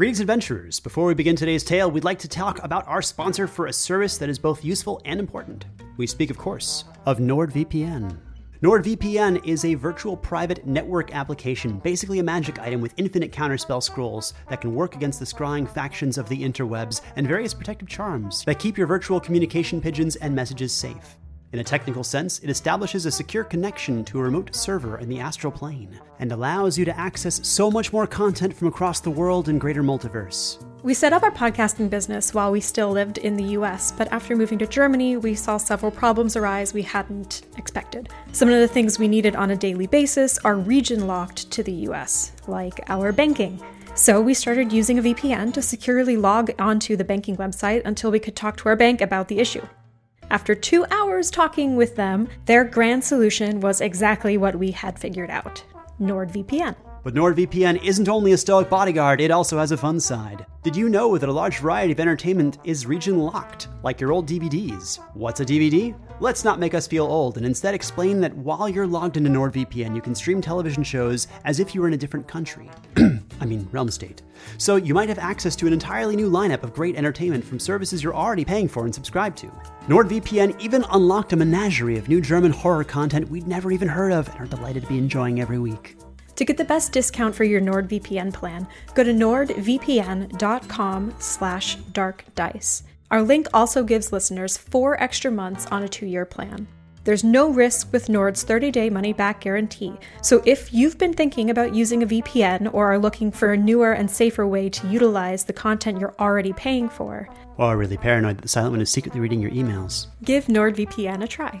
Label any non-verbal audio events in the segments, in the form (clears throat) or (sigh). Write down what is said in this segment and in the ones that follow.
Greetings, adventurers. Before we begin today's tale, we'd like to talk about our sponsor for a service that is both useful and important. We speak, of course, of NordVPN. NordVPN is a virtual private network application, basically a magic item with infinite counterspell scrolls that can work against the scrying factions of the interwebs and various protective charms that keep your virtual communication pigeons and messages safe. In a technical sense, it establishes a secure connection to a remote server in the astral plane and allows you to access so much more content from across the world and greater multiverse. We set up our podcasting business while we still lived in the US, but after moving to Germany, we saw several problems arise we hadn't expected. Some of the things we needed on a daily basis are region locked to the US, like our banking. So we started using a VPN to securely log onto the banking website until we could talk to our bank about the issue. After two hours talking with them, their grand solution was exactly what we had figured out NordVPN. But NordVPN isn't only a stoic bodyguard, it also has a fun side. Did you know that a large variety of entertainment is region locked, like your old DVDs? What's a DVD? Let's not make us feel old and instead explain that while you're logged into NordVPN, you can stream television shows as if you were in a different country. (clears throat) I mean, realm state. So you might have access to an entirely new lineup of great entertainment from services you're already paying for and subscribed to. NordVPN even unlocked a menagerie of new German horror content we'd never even heard of and are delighted to be enjoying every week. To get the best discount for your NordVPN plan, go to nordvpn.com slash darkdice. Our link also gives listeners four extra months on a two-year plan. There's no risk with Nord's 30-day money-back guarantee, so if you've been thinking about using a VPN or are looking for a newer and safer way to utilize the content you're already paying for, or are really paranoid that the silent one is secretly reading your emails, give NordVPN a try.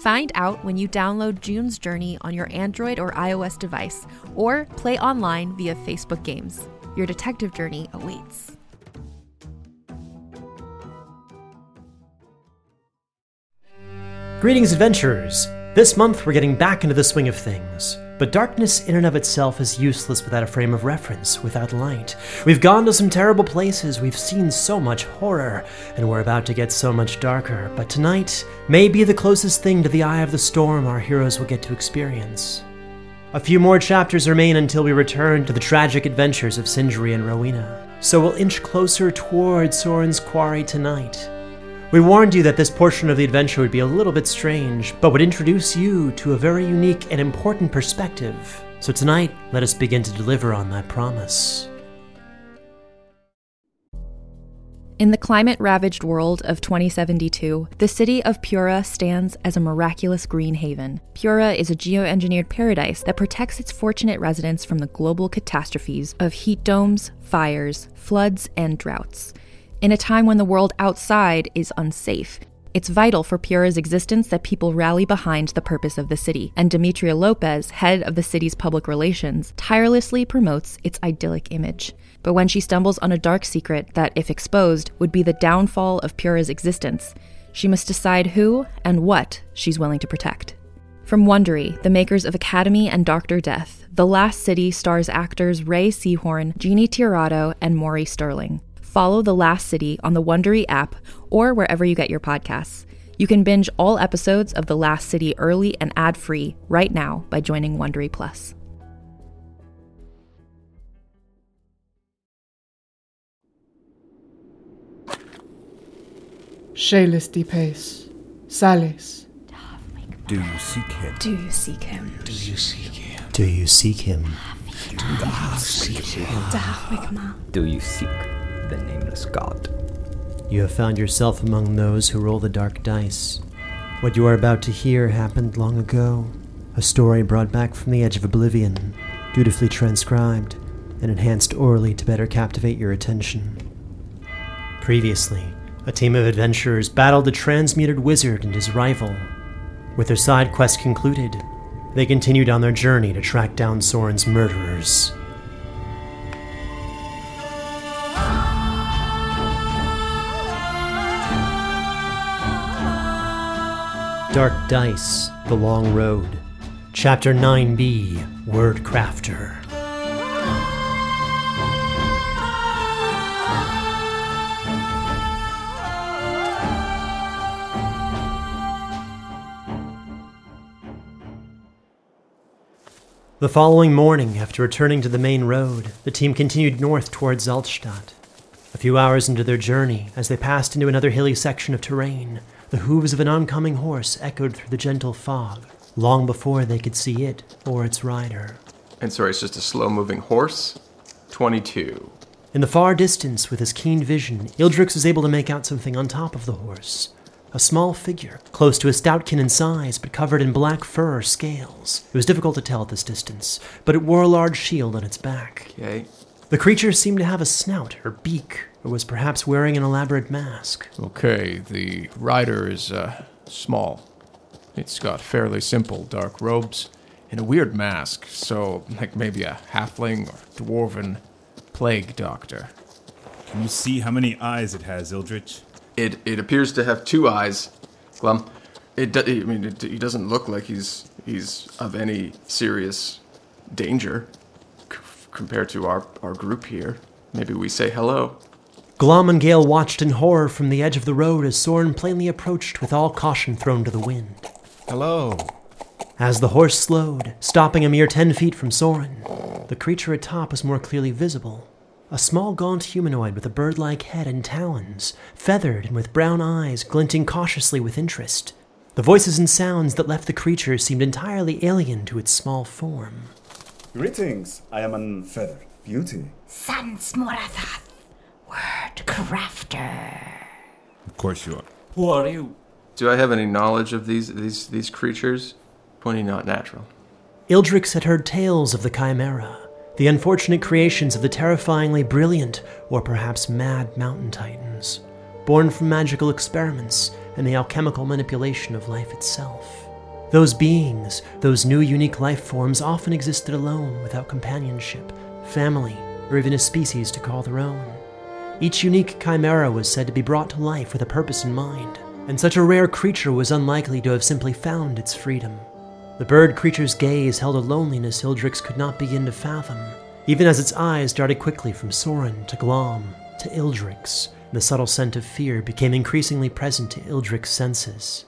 Find out when you download June's Journey on your Android or iOS device, or play online via Facebook Games. Your detective journey awaits. Greetings, adventurers! This month we're getting back into the swing of things. But darkness in and of itself is useless without a frame of reference, without light. We've gone to some terrible places, we've seen so much horror, and we're about to get so much darker. But tonight may be the closest thing to the eye of the storm our heroes will get to experience. A few more chapters remain until we return to the tragic adventures of Sindri and Rowena. So we'll inch closer toward Soren's quarry tonight. We warned you that this portion of the adventure would be a little bit strange, but would introduce you to a very unique and important perspective. So tonight, let us begin to deliver on that promise. In the climate ravaged world of 2072, the city of Pura stands as a miraculous green haven. Pura is a geoengineered paradise that protects its fortunate residents from the global catastrophes of heat domes, fires, floods, and droughts. In a time when the world outside is unsafe, it's vital for Pura's existence that people rally behind the purpose of the city, and Demetria Lopez, head of the city's public relations, tirelessly promotes its idyllic image. But when she stumbles on a dark secret that, if exposed, would be the downfall of Pura's existence, she must decide who and what she's willing to protect. From Wondery, the makers of Academy and Doctor Death, The Last City stars actors Rhea Seehorn, Jeannie Tirado, and Maury Sterling follow The Last City on the Wondery app or wherever you get your podcasts. You can binge all episodes of The Last City early and ad-free right now by joining Wondery Plus. Shalis Pace, Salis. Do you seek him? Do you seek him? Do you seek him? Do you seek him? Do you seek him? Do you seek the nameless god? You have found yourself among those who roll the dark dice. What you are about to hear happened long ago. A story brought back from the edge of oblivion, dutifully transcribed, and enhanced orally to better captivate your attention. Previously, a team of adventurers battled the transmuted wizard and his rival. With their side quest concluded, they continued on their journey to track down Soren's murderers. Dark Dice, The Long Road. Chapter 9b Word Crafter. The following morning, after returning to the main road, the team continued north towards Altstadt. A few hours into their journey, as they passed into another hilly section of terrain, the hooves of an oncoming horse echoed through the gentle fog, long before they could see it or its rider. And sorry, it's just a slow moving horse? 22. In the far distance, with his keen vision, Ildrex was able to make out something on top of the horse. A small figure, close to a stoutkin in size, but covered in black fur or scales. It was difficult to tell at this distance, but it wore a large shield on its back. Okay. The creature seemed to have a snout or beak, or was perhaps wearing an elaborate mask. Okay, the rider is uh, small. It's got fairly simple dark robes and a weird mask, so like maybe a halfling or dwarven plague doctor. Can you see how many eyes it has, Ildrex? It, it appears to have two eyes, Glom. It do, I mean, it, he doesn't look like he's he's of any serious danger c- compared to our, our group here. Maybe we say hello. Glom and Gaelle watched in horror from the edge of the road as Soren plainly approached with all caution thrown to the wind. Hello. As the horse slowed, stopping a mere ten feet from Soren, the creature atop was more clearly visible. A small gaunt humanoid with a bird like head and talons, feathered and with brown eyes glinting cautiously with interest. The voices and sounds that left the creature seemed entirely alien to its small form. Greetings, I am an feathered beauty. Sans Morathath, word crafter. Of course you are. Who are you? Do I have any knowledge of these these these creatures? Pointy not natural. Ildrex had heard tales of the Chimera, the unfortunate creations of the terrifyingly brilliant or perhaps mad mountain titans, born from magical experiments and the alchemical manipulation of life itself. Those beings, those new unique life forms, often existed alone without companionship, family, or even a species to call their own. Each unique chimera was said to be brought to life with a purpose in mind, and such a rare creature was unlikely to have simply found its freedom. The bird creature's gaze held a loneliness Ildrex could not begin to fathom, even as its eyes darted quickly from Soren to Glom to Ildrex. The subtle scent of fear became increasingly present to Ildrex's senses.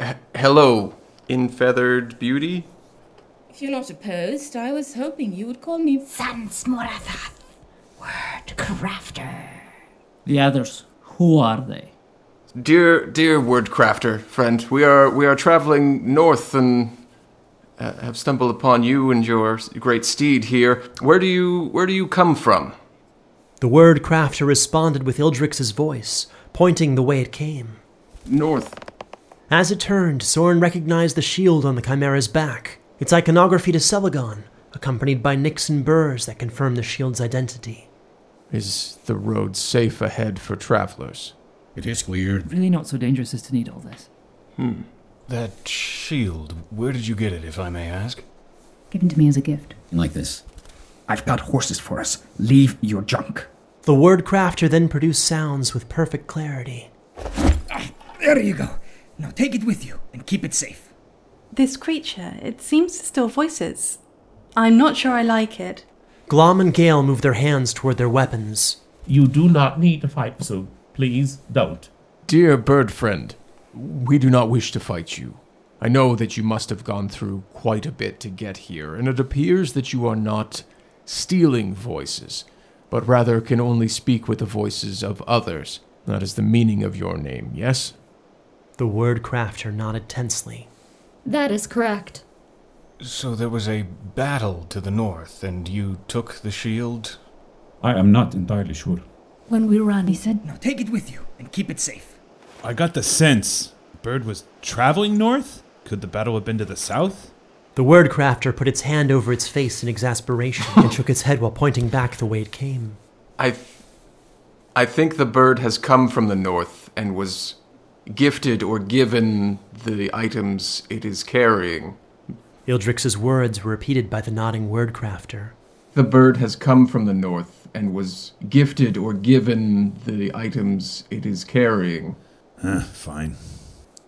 H- hello, infeathered beauty? If you're not opposed, I was hoping you would call me Sans Morathath, word crafter. The others, who are they? Dear dear wordcrafter friend, we are we are traveling north and uh, have stumbled upon you and your great steed here. Where do you where do you come from? The word crafter responded with Ildrex's voice, pointing the way it came. North. As it turned, Soren recognized the shield on the Chimera's back, its iconography to Celagon, accompanied by nicks and burrs that confirmed the shield's identity. Is the road safe ahead for travelers? It is weird. Really not so dangerous as to need all this. Hmm. That shield, where did you get it, if I may ask? Given to me as a gift. Like this. I've got horses for us. Leave your junk. The word crafter then produced sounds with perfect clarity. There you go. Now take it with you and keep it safe. This creature, it seems to still voices. I'm not sure I like it. Glom and Gaelle move their hands toward their weapons. You do not need to fight, so please don't. Dear bird friend, we do not wish to fight you. I know that you must have gone through quite a bit to get here, and it appears that you are not stealing voices, but rather can only speak with the voices of others. That is the meaning of your name, yes? The word crafter nodded tensely. That is correct. So there was a battle to the north, and you took the shield? I am not entirely sure. When we ran, he said. Now take it with you and keep it safe. I got the sense. The bird was traveling north? Could the battle have been to the south? The word crafter put its hand over its face in exasperation and (laughs) shook its head while pointing back the way it came. I, th- I think the bird has come from the north and was gifted or given the items it is carrying. Ildrex's words were repeated by the nodding word crafter. The bird has come from the north and was gifted or given the items it is carrying. Huh, fine.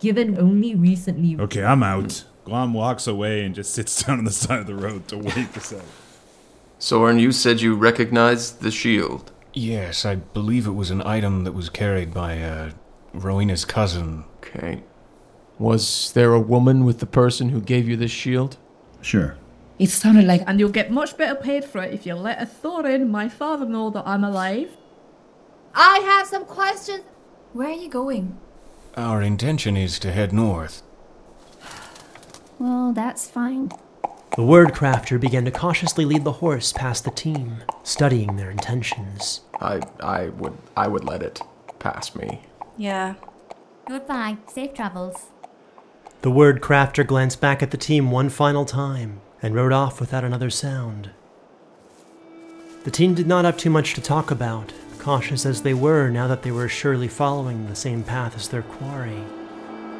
Given only recently. Okay, I'm out. Glom walks away and just sits (laughs) down on the side of the road to wait this out. Soren, you said you recognized the shield. Yes, I believe it was an item that was carried by uh, Rowena's cousin. Okay. Was there a woman with the person who gave you this shield? Sure. It sounded like And you'll get much better paid for it if you let a Thorin, my father, know that I'm alive. I have some questions. Where are you going? Our intention is to head north. Well, that's fine. The word crafter began to cautiously lead the horse past the team, studying their intentions. I I would I would let it pass me. Yeah. Goodbye. Safe travels. The word crafter glanced back at the team one final time and rode off without another sound. The team did not have too much to talk about, cautious as they were now that they were surely following the same path as their quarry.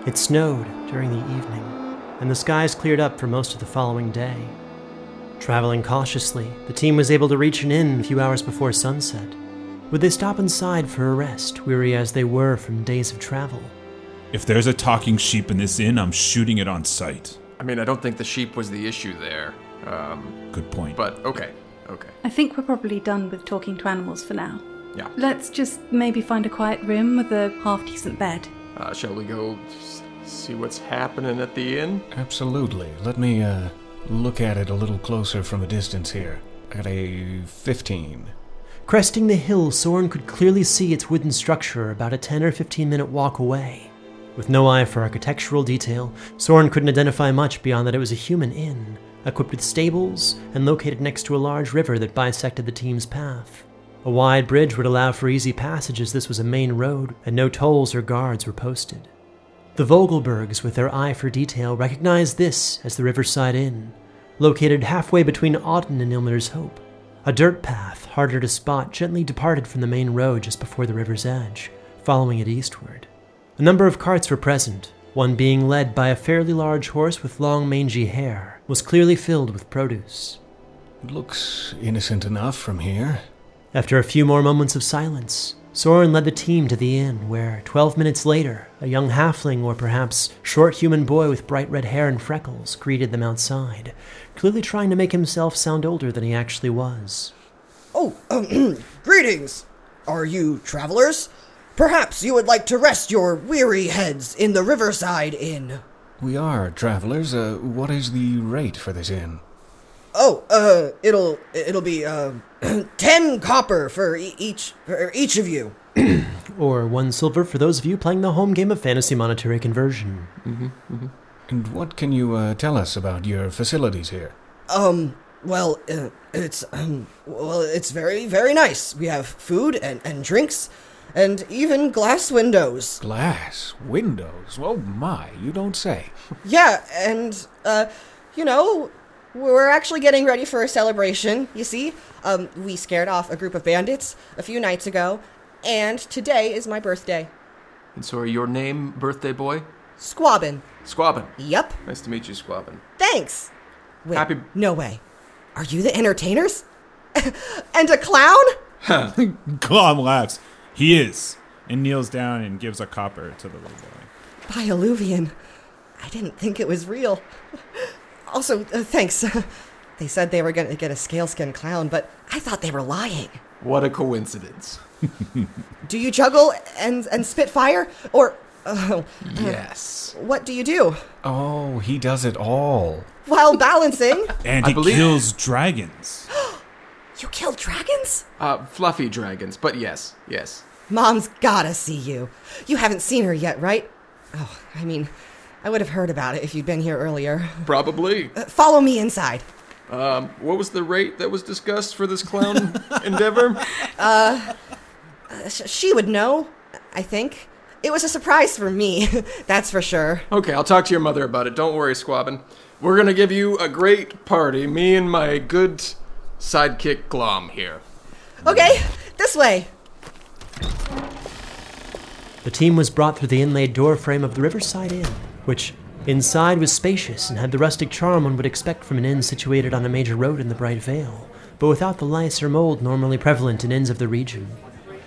It snowed during the evening, and the skies cleared up for most of the following day. Traveling cautiously, the team was able to reach an inn a few hours before sunset. Would they stop inside for a rest, weary as they were from days of travel? If there's a talking sheep in this inn, I'm shooting it on sight. I mean, I don't think the sheep was the issue there. Um, Good point. but okay, okay. I think we're probably done with talking to animals for now. Yeah. Let's just maybe find a quiet room with a half decent bed. Uh, shall we go s- see what's happening at the inn? Absolutely. Let me uh, look at it a little closer from a distance here. I got a 15. Cresting the hill, Soren could clearly see its wooden structure about a 10 or 15 minute walk away. With no eye for architectural detail, Soren couldn't identify much beyond that it was a human inn, equipped with stables and located next to a large river that bisected the team's path. A wide bridge would allow for easy passage as this was a main road and no tolls or guards were posted. The Vogelbergs, with their eye for detail, recognized this as the Riverside Inn, located halfway between Auden and Ilmater's Hope. A dirt path, harder to spot, gently departed from the main road just before the river's edge, following it eastward. A number of carts were present, one being led by a fairly large horse with long mangy hair, was clearly filled with produce. It looks innocent enough from here. After a few more moments of silence, Soren led the team to the inn, where, twelve minutes later, a young halfling or perhaps short human boy with bright red hair and freckles greeted them outside, clearly trying to make himself sound older than he actually was. Oh, (clears throat) greetings! Are you travelers? Perhaps you would like to rest your weary heads in the Riverside Inn. We are travelers. Uh, what is the rate for this inn? Oh, uh, it'll it'll be uh, (clears throat) ten copper for e- each for each of you. (clears throat) Or one silver for those of you playing the home game of fantasy monetary conversion. Mm-hmm, mm-hmm. And what can you uh, tell us about your facilities here? Um, well, uh, it's um, well, it's very very nice. We have food and and drinks, and even glass windows. Glass windows. Oh my, you don't say. (laughs) Yeah, and uh, you know, we're actually getting ready for a celebration. You see, um, we scared off a group of bandits a few nights ago, and today is my birthday. And sorry, your name, birthday boy? Squabbin. Squabbin. Yep. Nice to meet you, Squabbin. Thanks. Wait, Happy- No way. Are you the entertainers? (laughs) and a clown? Glom laughs. He is. And kneels down and gives a copper to the little boy. Bioluvian. I didn't think it was real. Also, uh, thanks. (laughs) they said they were going to get a scaleskin clown, but I thought they were lying. What a coincidence. (laughs) Do you juggle and and spit fire, or uh, Yes. What do you do Oh, he does it all. while balancing? And he believe- kills dragons. You kill dragons? Uh, fluffy dragons, but yes, yes. Mom's gotta see you. You haven't seen her yet, right? Oh, I mean, I would have heard about it if you'd been here earlier. Probably. Uh, follow me inside. Um, what was the rate that was discussed for this clown (laughs) endeavor? Uh, uh, sh- she would know, I think. It was a surprise for me, (laughs) that's for sure. Okay, I'll talk to your mother about it. Don't worry, Squabbin. we're gonna give you a great party. Me and my good sidekick Glom here. Okay, this way. The team was brought through the inlaid door frame of the Riverside Inn, which inside was spacious and had the rustic charm one would expect from an inn situated on a major road in the Bright Vale, but without the lice or mold normally prevalent in inns of the region.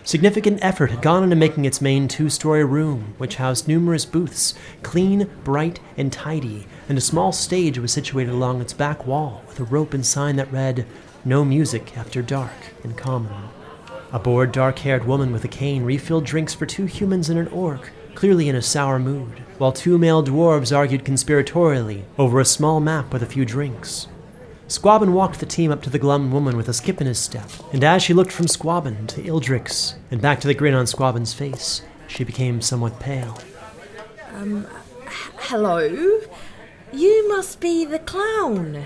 Significant effort had gone into making its main two story room, which housed numerous booths, clean, bright, and tidy, and a small stage was situated along its back wall with a rope and sign that read, No music after dark in common. A bored, dark haired woman with a cane refilled drinks for two humans and an orc, clearly in a sour mood, while two male dwarves argued conspiratorially over a small map with a few drinks. Squabbin walked the team up to the glum woman with a skip in his step, and as she looked from Squabbin to Ildrex and back to the grin on Squabbin's face, she became somewhat pale. Um, h- hello? You must be the clown.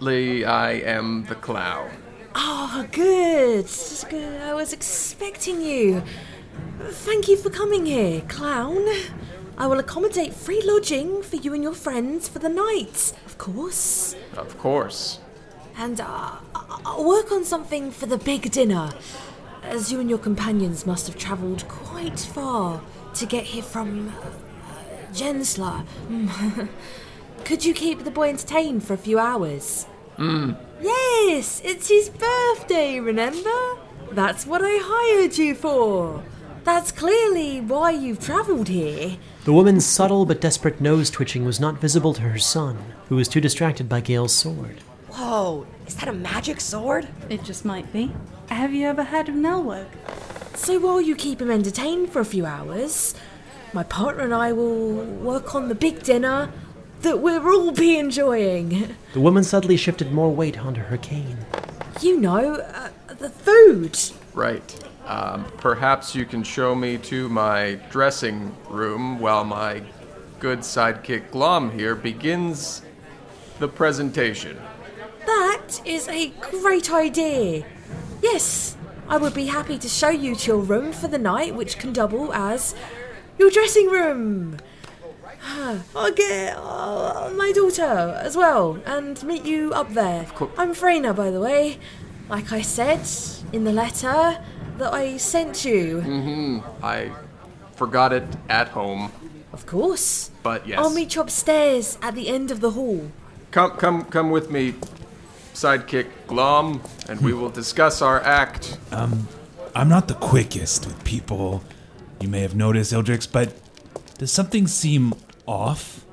Apparently, I am the clown. Oh, good. good. I was expecting you. Thank you for coming here, clown. I will accommodate free lodging for you and your friends for the night, of course. Of course. And uh, I'll work on something for the big dinner, as you and your companions must have travelled quite far to get here from uh, Gensler. (laughs) Mm. Could you keep the boy entertained for a few hours? Hmm. Yes, it's his birthday, remember? That's what I hired you for. That's clearly why you've travelled here. The woman's subtle but desperate nose twitching was not visible to her son, who was too distracted by Gaelle's sword. Whoa, is that a magic sword? It just might be. Have you ever heard of Nelwork? So while you keep him entertained for a few hours, my partner and I will work on the big dinner that we'll all be enjoying. The woman suddenly shifted more weight onto her cane. You know, uh, the food. Right. Um, perhaps you can show me to my dressing room while my good sidekick Glom here begins the presentation. That is a great idea. Yes, I would be happy to show you to your room for the night, which can double as your dressing room. (gasps) I'll get uh, my daughter as well and meet you up there. Of course. I'm Freyna, by the way. Like I said in the letter that I sent you. Mm-hmm. I forgot it at home, Of course. but yes. I'll meet you upstairs at the end of the hall. Come, come, come with me, sidekick Glom, and we will discuss our act. Um, I'm not the quickest with people. You may have noticed, Ildrex, but does something seem off?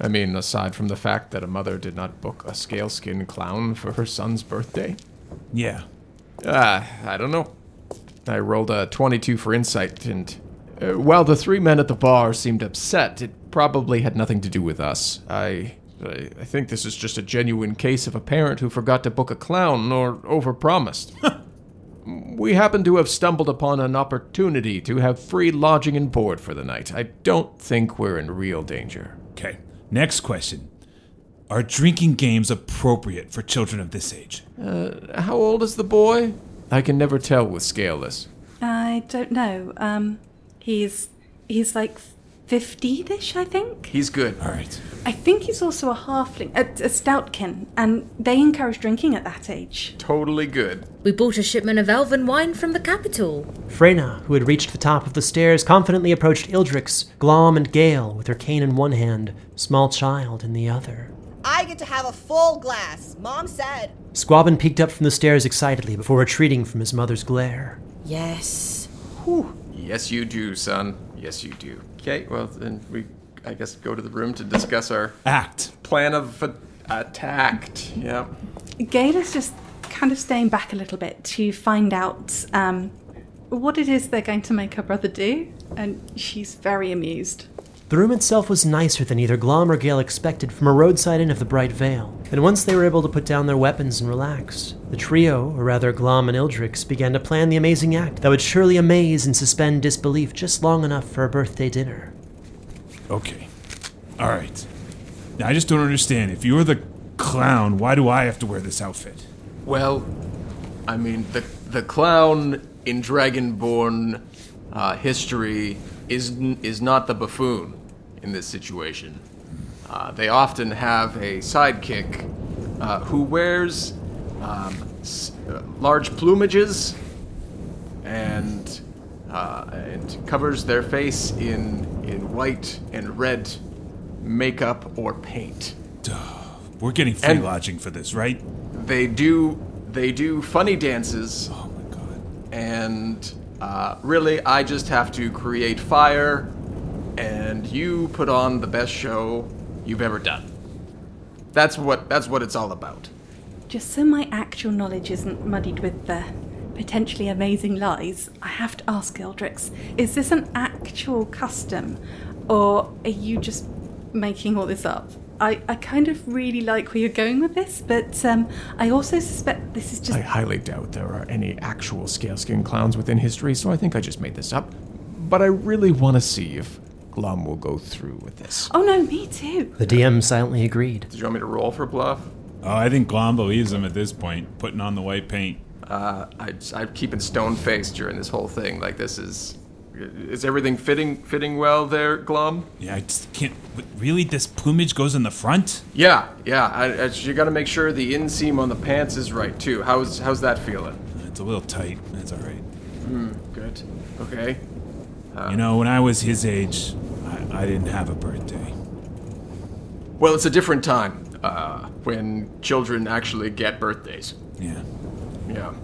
I mean, aside from the fact that a mother did not book a scaleskin clown for her son's birthday? Yeah. Ah, I don't know. I rolled a 22 for insight, and uh, while the three men at the bar seemed upset, it probably had nothing to do with us. I, I, I think this is just a genuine case of a parent who forgot to book a clown or overpromised. (laughs) we happen to have stumbled upon an opportunity to have free lodging and board for the night. I don't think we're in real danger. Okay. Next question. Are drinking games appropriate for children of this age? Uh, how old is the boy? I can never tell with scaleless. I don't know. Um, he's he's like fifteen-ish, I think. He's good. All right. I think he's also a halfling, a, a stoutkin, and they encourage drinking at that age. Totally good. We bought a shipment of elven wine from the capital. Freyna, who had reached the top of the stairs, confidently approached Ildrex, Glom, and Gaelle with her cane in one hand, small child in the other. I get to have a full glass, Mom said. Squabbin peeked up from the stairs excitedly before retreating from his mother's glare. Yes. Whew. Yes, you do, son. Yes, you do. Okay, well, then we, I guess, go to the room to discuss our act plan of a- attack. Yeah. Gaelle is just kind of staying back a little bit to find out um, what it is they're going to make her brother do, and she's very amused. The room itself was nicer than either Glom or Gaelle expected from a roadside inn of the Bright Vale, and once they were able to put down their weapons and relax, the trio, or rather Glom and Ildrex, began to plan the amazing act that would surely amaze and suspend disbelief just long enough for a birthday dinner. Okay. All right. Now, I just don't understand. If you're the clown, why do I have to wear this outfit? Well, I mean, the the clown in Dragonborn uh, history is is not the buffoon in this situation. uh, they often have a sidekick uh, who wears um, s- uh, large plumages and uh, and covers their face in in white and red makeup or paint. We're getting free And- lodging for this, right? They do they do funny dances. Oh my god! And uh, really, I just have to create fire, and you put on the best show you've ever done. That's what that's what it's all about. Just so my actual knowledge isn't muddied with the potentially amazing lies, I have to ask Ildrex is this an actual custom, or are you just making all this up? I, I kind of really like where you're going with this, but um, I also suspect this is just. I highly doubt there are any actual scale skin clowns within history, so I think I just made this up. But I really want to see if Glom will go through with this. Oh no, me too. The DM silently agreed. Did you want me to roll for bluff? Oh, I think Glom believes him at this point, putting on the white paint. Uh, I, I'm keeping stone faced during this whole thing. Like this is, is everything fitting fitting well there, Glom? Yeah, I just can't. But really, this plumage goes in the front? Yeah, yeah. I, I, you got to make sure the inseam on the pants is right too. How's how's that feeling? It's a little tight. That's all right. Hmm. Good. Okay. Uh, you know, when I was his age, I, I didn't have a birthday. Well, it's a different time uh, when children actually get birthdays. Yeah. Yeah.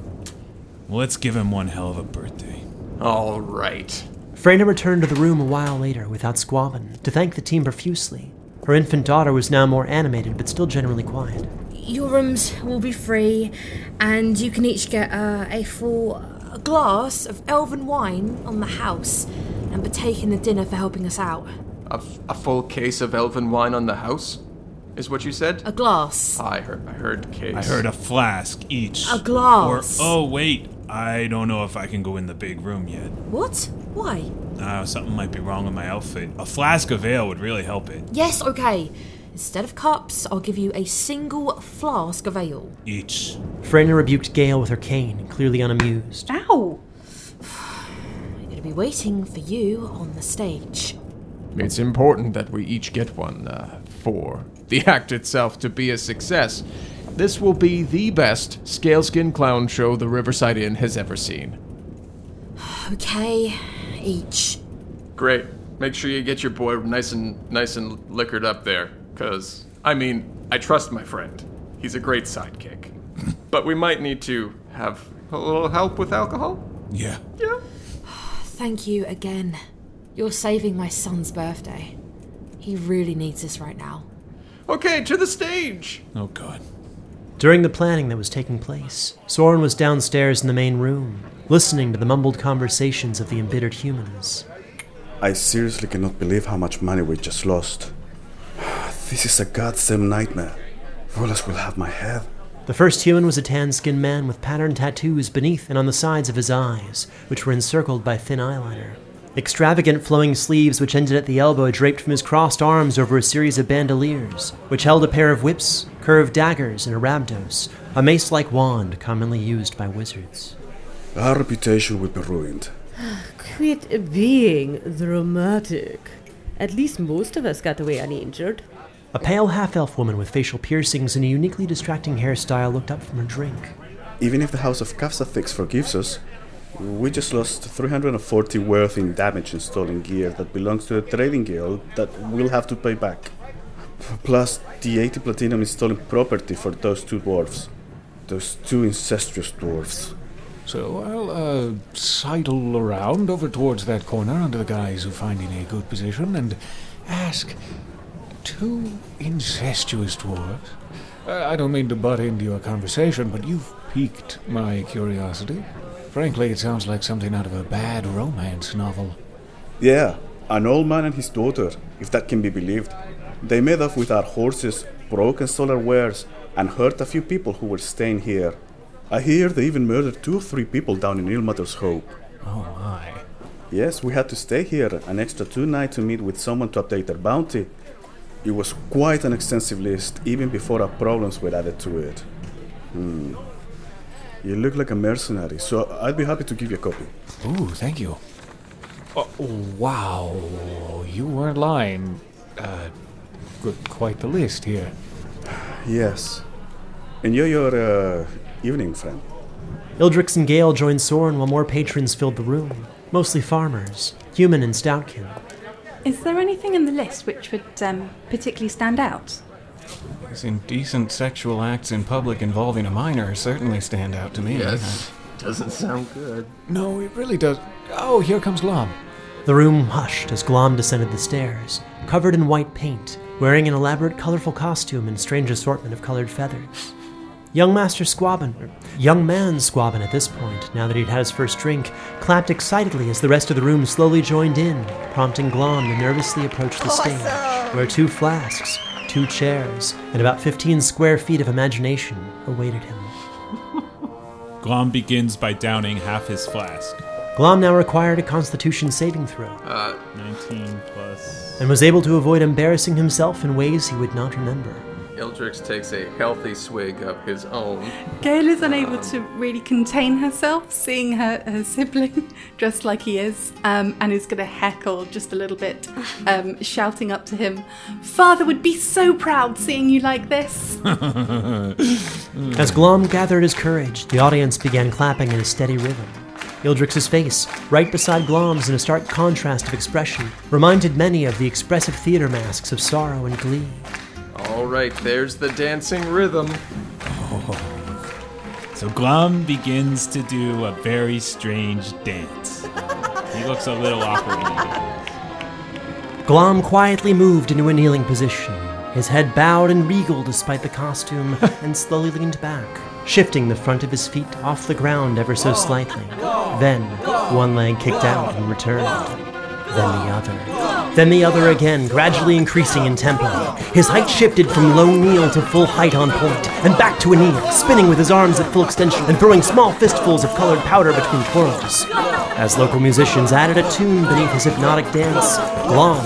Well, let's give him one hell of a birthday. All right. Freyna returned to the room a while later without Squabbin to thank the team profusely. Her infant daughter was now more animated but still generally quiet. Your rooms will be free, and you can each get uh, a full glass of elven wine on the house and partake in the dinner for helping us out. A, f- a full case of elven wine on the house, is what you said? A glass. I heard. I heard case. I heard a flask each. A glass. Or, oh, wait. I don't know if I can go in the big room yet. What? Why? Uh, something might be wrong with my outfit. A flask of ale would really help it. Yes, okay. Instead of cups, I'll give you a single flask of ale. Each. Freyna rebuked Gaelle with her cane, clearly unamused. Ow! (sighs) I'm gonna be waiting for you on the stage. It's important that we each get one uh, for the (laughs) act itself to be a success. This will be the best scaleskin clown show the Riverside Inn has ever seen. (sighs) Okay, each. Great. Make sure you get your boy nice and nice and liquored up there, cause I mean, I trust my friend. He's a great sidekick. (laughs) but we might need to have a little help with alcohol. Yeah. Yeah. Thank you again. You're saving my son's birthday. He really needs this right now. Okay, to the stage. Oh God. During the planning that was taking place, Soren was downstairs in the main room, listening to the mumbled conversations of the embittered humans. I seriously cannot believe how much money we just lost. This is a goddamn nightmare. Rolas will have my head. The first human was a tan skinned man with patterned tattoos beneath and on the sides of his eyes, which were encircled by thin eyeliner. Extravagant flowing sleeves, which ended at the elbow, draped from his crossed arms over a series of bandoliers, which held a pair of whips, curved daggers, and a rabdos, a mace like wand commonly used by wizards. Our reputation will be ruined. (sighs) Quit being dramatic. At least most of us got away uninjured. A pale half elf woman with facial piercings and a uniquely distracting hairstyle looked up from her drink. Even if the House of Kafsafix forgives us, we just lost 340 worth in damage and stolen gear that belongs to the trading guild that we'll have to pay back. Plus the 80 platinum in stolen property for those two dwarfs. Those two incestuous dwarfs. So I'll uh, sidle around over towards that corner under the guise of finding a good position and ask two incestuous dwarves. Uh, I don't mean to butt into your conversation, but you've piqued my curiosity. Frankly, it sounds like something out of a bad romance novel. Yeah, an old man and his daughter, if that can be believed. They made off with our horses, broke and stole wares, and hurt a few people who were staying here. I hear they even murdered two or three people down in Ilmater's Hope. Oh my. Yes, we had to stay here an extra two nights to meet with someone to update their bounty. It was quite an extensive list, even before our problems were added to it. Hmm. You look like a mercenary, so I'd be happy to give you a copy. Ooh, thank you. Oh, wow, you weren't lying. Uh, quite the list here. Yes. Enjoy your uh, evening, friend. Ildrex and Gaelle joined Soren while more patrons filled the room, mostly farmers, human and stoutkin. Is there anything in the list which would um, particularly stand out? These indecent sexual acts in public involving a minor certainly stand out to me. Yes. Doesn't sound good. No, it really does. Oh, here comes Glom. The room hushed as Glom descended the stairs, covered in white paint, wearing an elaborate, colorful costume and strange assortment of colored feathers. Young Master Squabbin, or young man Squabbin at this point, now that he'd had his first drink, clapped excitedly as the rest of the room slowly joined in, prompting Glom to nervously approach the stage, where two flasks, two chairs, and about 15 square feet of imagination awaited him. (laughs) Glom begins by downing half his flask. Glom now required a constitution saving throw, Uh, 19 plus. and was able to avoid embarrassing himself in ways he would not remember. Ildrex takes a healthy swig of his own. Gaelle is unable to really contain herself, seeing her, her sibling (laughs) dressed like he is, um, and is going to heckle just a little bit, (laughs) um, shouting up to him, Father would be so proud seeing you like this. (laughs) As Glom gathered his courage, the audience began clapping in a steady rhythm. Ildrex's face, right beside Glom's in a stark contrast of expression, reminded many of the expressive theater masks of sorrow and glee. All right, there's the dancing rhythm. Oh. So Glom begins to do a very strange dance. He looks a little awkward. when he does Glom quietly moved into a kneeling position, his head bowed and regal despite the costume, (laughs) and slowly leaned back, shifting the front of his feet off the ground ever so slightly. Then, one leg kicked out and returned. Then the other. Then the other again, gradually increasing in tempo. His height shifted from low kneel to full height on point, and back to a kneel, spinning with his arms at full extension and throwing small fistfuls of colored powder between twirls. As local musicians added a tune beneath his hypnotic dance, Glom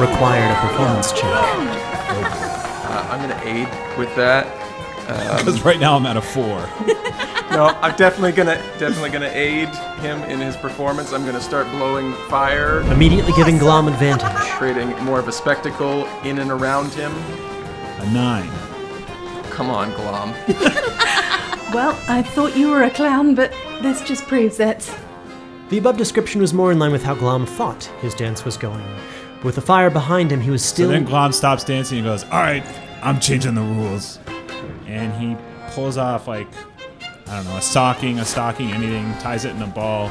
required a performance check. Uh, I'm gonna aid with that. (laughs) Um, Because right now I'm at a four. (laughs) no, I'm definitely gonna definitely gonna aid him in his performance. I'm gonna start blowing fire, Immediately giving Glom advantage. creating more of a spectacle in and around him. A nine. Come on, Glom. (laughs) well, I thought you were a clown, but this just proves it. The above description was more in line with how Glom thought his dance was going. With the fire behind him, he was So still. then Glom stops dancing and goes, All right, I'm changing the rules. And he pulls off, like, I don't know, a stocking, a stocking, anything, ties it in a ball,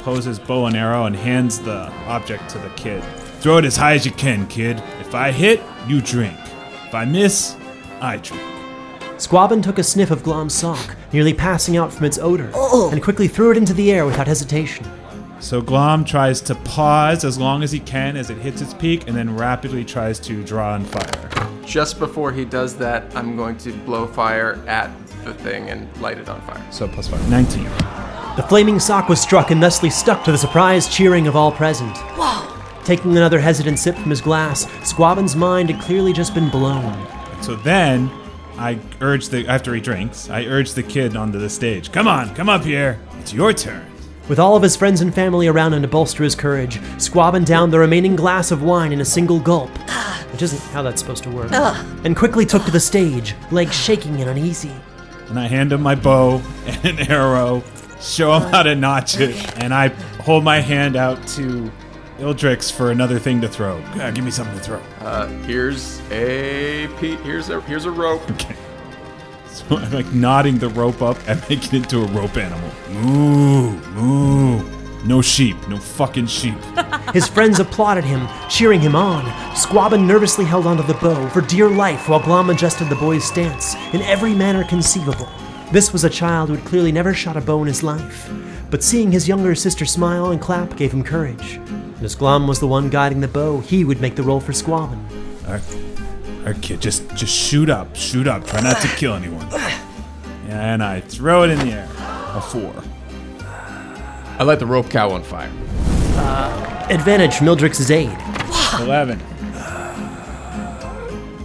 poses bow and arrow, and hands the object to the kid. Throw it as high as you can, kid. If I hit, you drink. If I miss, I drink. Squabbin took a sniff of Glom's sock, nearly passing out from its odor, Oh. and quickly threw it into the air without hesitation. So Glom tries to pause as long as he can as it hits its peak, and then rapidly tries to draw on fire. Just before he does that, I'm going to blow fire at the thing and light it on fire. So plus five. 19. The flaming sock was struck and thusly stuck to the surprised cheering of all present. Taking another hesitant sip from his glass, Squabbin's mind had clearly just been blown. So then I urge the after he drinks, I urge the kid onto the stage. Come on, come up here. It's your turn. With all of his friends and family around him to bolster his courage, Squabbin downed the remaining glass of wine in a single gulp, ah. which isn't how that's supposed to work, and quickly took to the stage, legs shaking and uneasy. And I hand him my bow and an arrow, show him how to notch it, and I hold my hand out to Ildrix for another thing to throw. Give me something to throw. Uh, here's a pe- here's a here's a rope. (laughs) Okay. So I'm like knotting the rope up and (laughs) making it into a rope animal. Moo, moo. No sheep, no fucking sheep. (laughs) His friends applauded him, cheering him on. Squabbin nervously held onto the bow for dear life while Glom adjusted the boy's stance in every manner conceivable. This was a child who had clearly never shot a bow in his life, but seeing his younger sister smile and clap gave him courage. And as Glom was the one guiding the bow, he would make the roll for Squabbin. All right, all right, kid, just just shoot up, shoot up. Try not to kill anyone. (sighs) And I throw it in the air. A four. I light the rope cow on fire. Advantage from Ildrex's aid. Eleven.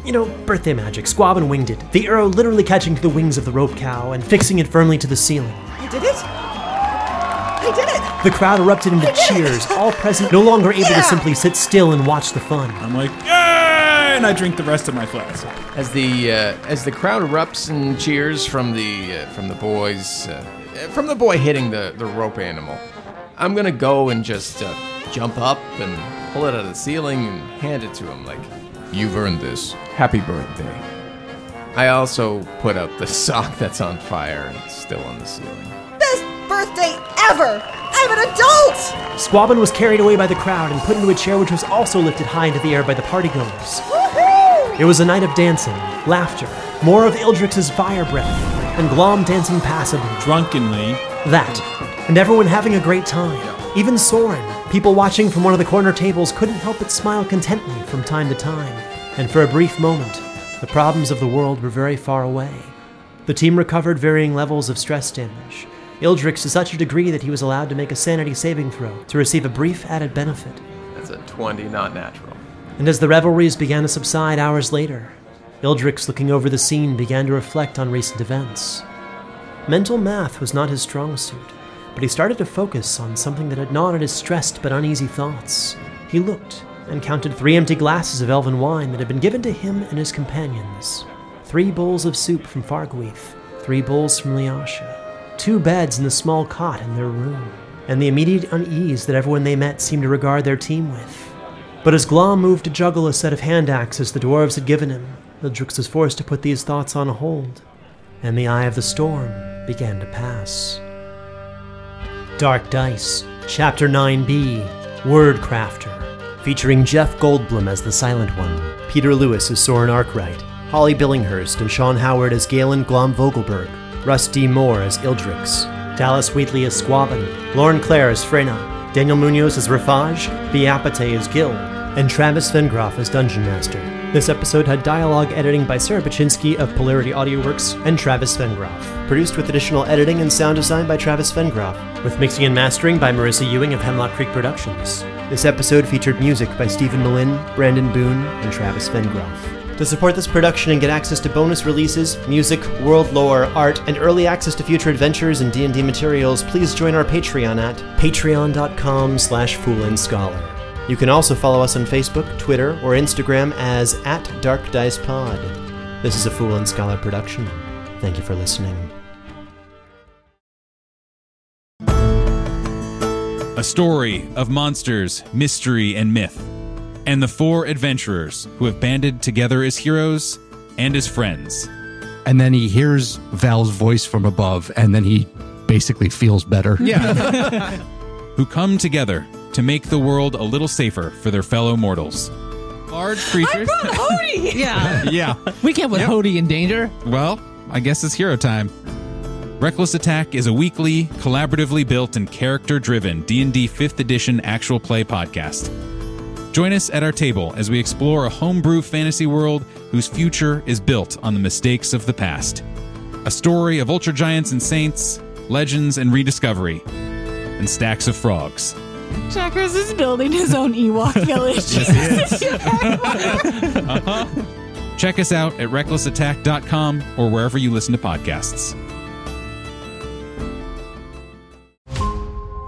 You know, birthday magic, Squabbin winged it, the arrow literally catching to the wings of the rope cow and fixing it firmly to the ceiling. I did it! I did it! The crowd erupted into cheers, all present no longer able to simply sit still and watch the fun. I'm like, yeah! and I drink the rest of my flask. As the uh, as the crowd erupts and cheers from the uh, from the boys uh, from the boy hitting the, the rope animal, I'm gonna go and just uh, jump up and pull it out of the ceiling and hand it to him like, "You've earned this. Happy birthday." I also put out the (laughs) sock that's on fire and it's still on the ceiling. Best birthday ever! I'm an adult! Squabbin was carried away by the crowd and put into a chair which was also lifted high into the air by the partygoers. Woohoo! It was a night of dancing, laughter, more of Ildrex's fire breath, and Glom dancing passively. Drunkenly. That, and everyone having a great time. Even Soren, people watching from one of the corner tables, couldn't help but smile contently from time to time. And for a brief moment, the problems of the world were very far away. The team recovered varying levels of stress damage. Ildrex to such a degree that he was allowed to make a sanity saving throw to receive a brief added benefit. That's a 20, not natural. And as the revelries began to subside hours later, Ildrex, looking over the scene, began to reflect on recent events. Mental math was not his strong suit, but he started to focus on something that had gnawed at his stressed but uneasy thoughts. He looked and counted three empty glasses of elven wine that had been given to him and his companions. Three bowls of soup from Farguith, three bowls from Liasha, two beds in the small cot in their room, and the immediate unease that everyone they met seemed to regard their team with. But as Glom moved to juggle a set of hand axes the dwarves had given him, Ildrex was forced to put these thoughts on hold, and the eye of the storm began to pass. Dark Dice, Chapter 9b Word Crafter, featuring Jeff Goldblum as the Silent One, Peter Lewis as Soren Arkwright, Holly Billinghurst and Sean Howard as Gaelle Glom Vogelberg, Russ D. Moore as Ildrix, Dallas Wheatley as Squabbin, Lauren Clare as Freyna, Daniel Munoz as Rafaj, Bee Apidae as Gil, and Travis Vengroff as Dungeon Master. This episode had dialogue editing by Sarah Buchynski of Polarity Audioworks and Travis Vengroff. Produced with additional editing and sound design by Travis Vengroff, with mixing and mastering by Marissa Ewing of Hemlock Creek Productions. This episode featured music by Steven Melin, Brandon Boone, and Travis Vengroff. To support this production and get access to bonus releases, music, world lore, art, and early access to future adventures and D&D materials, please join our Patreon at patreon.com slash foolandscholar. You can also follow us on Facebook, Twitter, or Instagram as at Dark Dice Pod. This is a Fool and Scholar production. Thank you for listening. A story of monsters, mystery, and myth, and the four adventurers who have banded together as heroes and as friends. And then he hears Val's voice from above, and then he basically feels better. Yeah. (laughs) who come together to make the world a little safer for their fellow mortals. Large creatures. Hody! (laughs) Yeah. yeah. We can't put Yep. Hody in danger. Well, I guess it's hero time. Reckless Attack is a weekly, collaboratively built and character-driven D&D 5th edition actual play podcast. Join us at our table as we explore a homebrew fantasy world whose future is built on the mistakes of the past. A story of ultra giants and saints, legends and rediscovery, and stacks of frogs. Chakras is building his own Ewok (laughs) village. (laughs) Uh-huh. Check us out at recklessattack.com or wherever you listen to podcasts.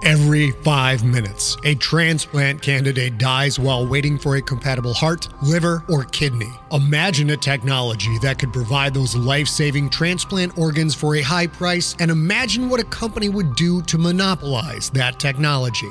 Every five minutes, a transplant candidate dies while waiting for a compatible heart, liver, or kidney. Imagine a technology that could provide those life saving transplant organs for a high price, and imagine what a company would do to monopolize that technology.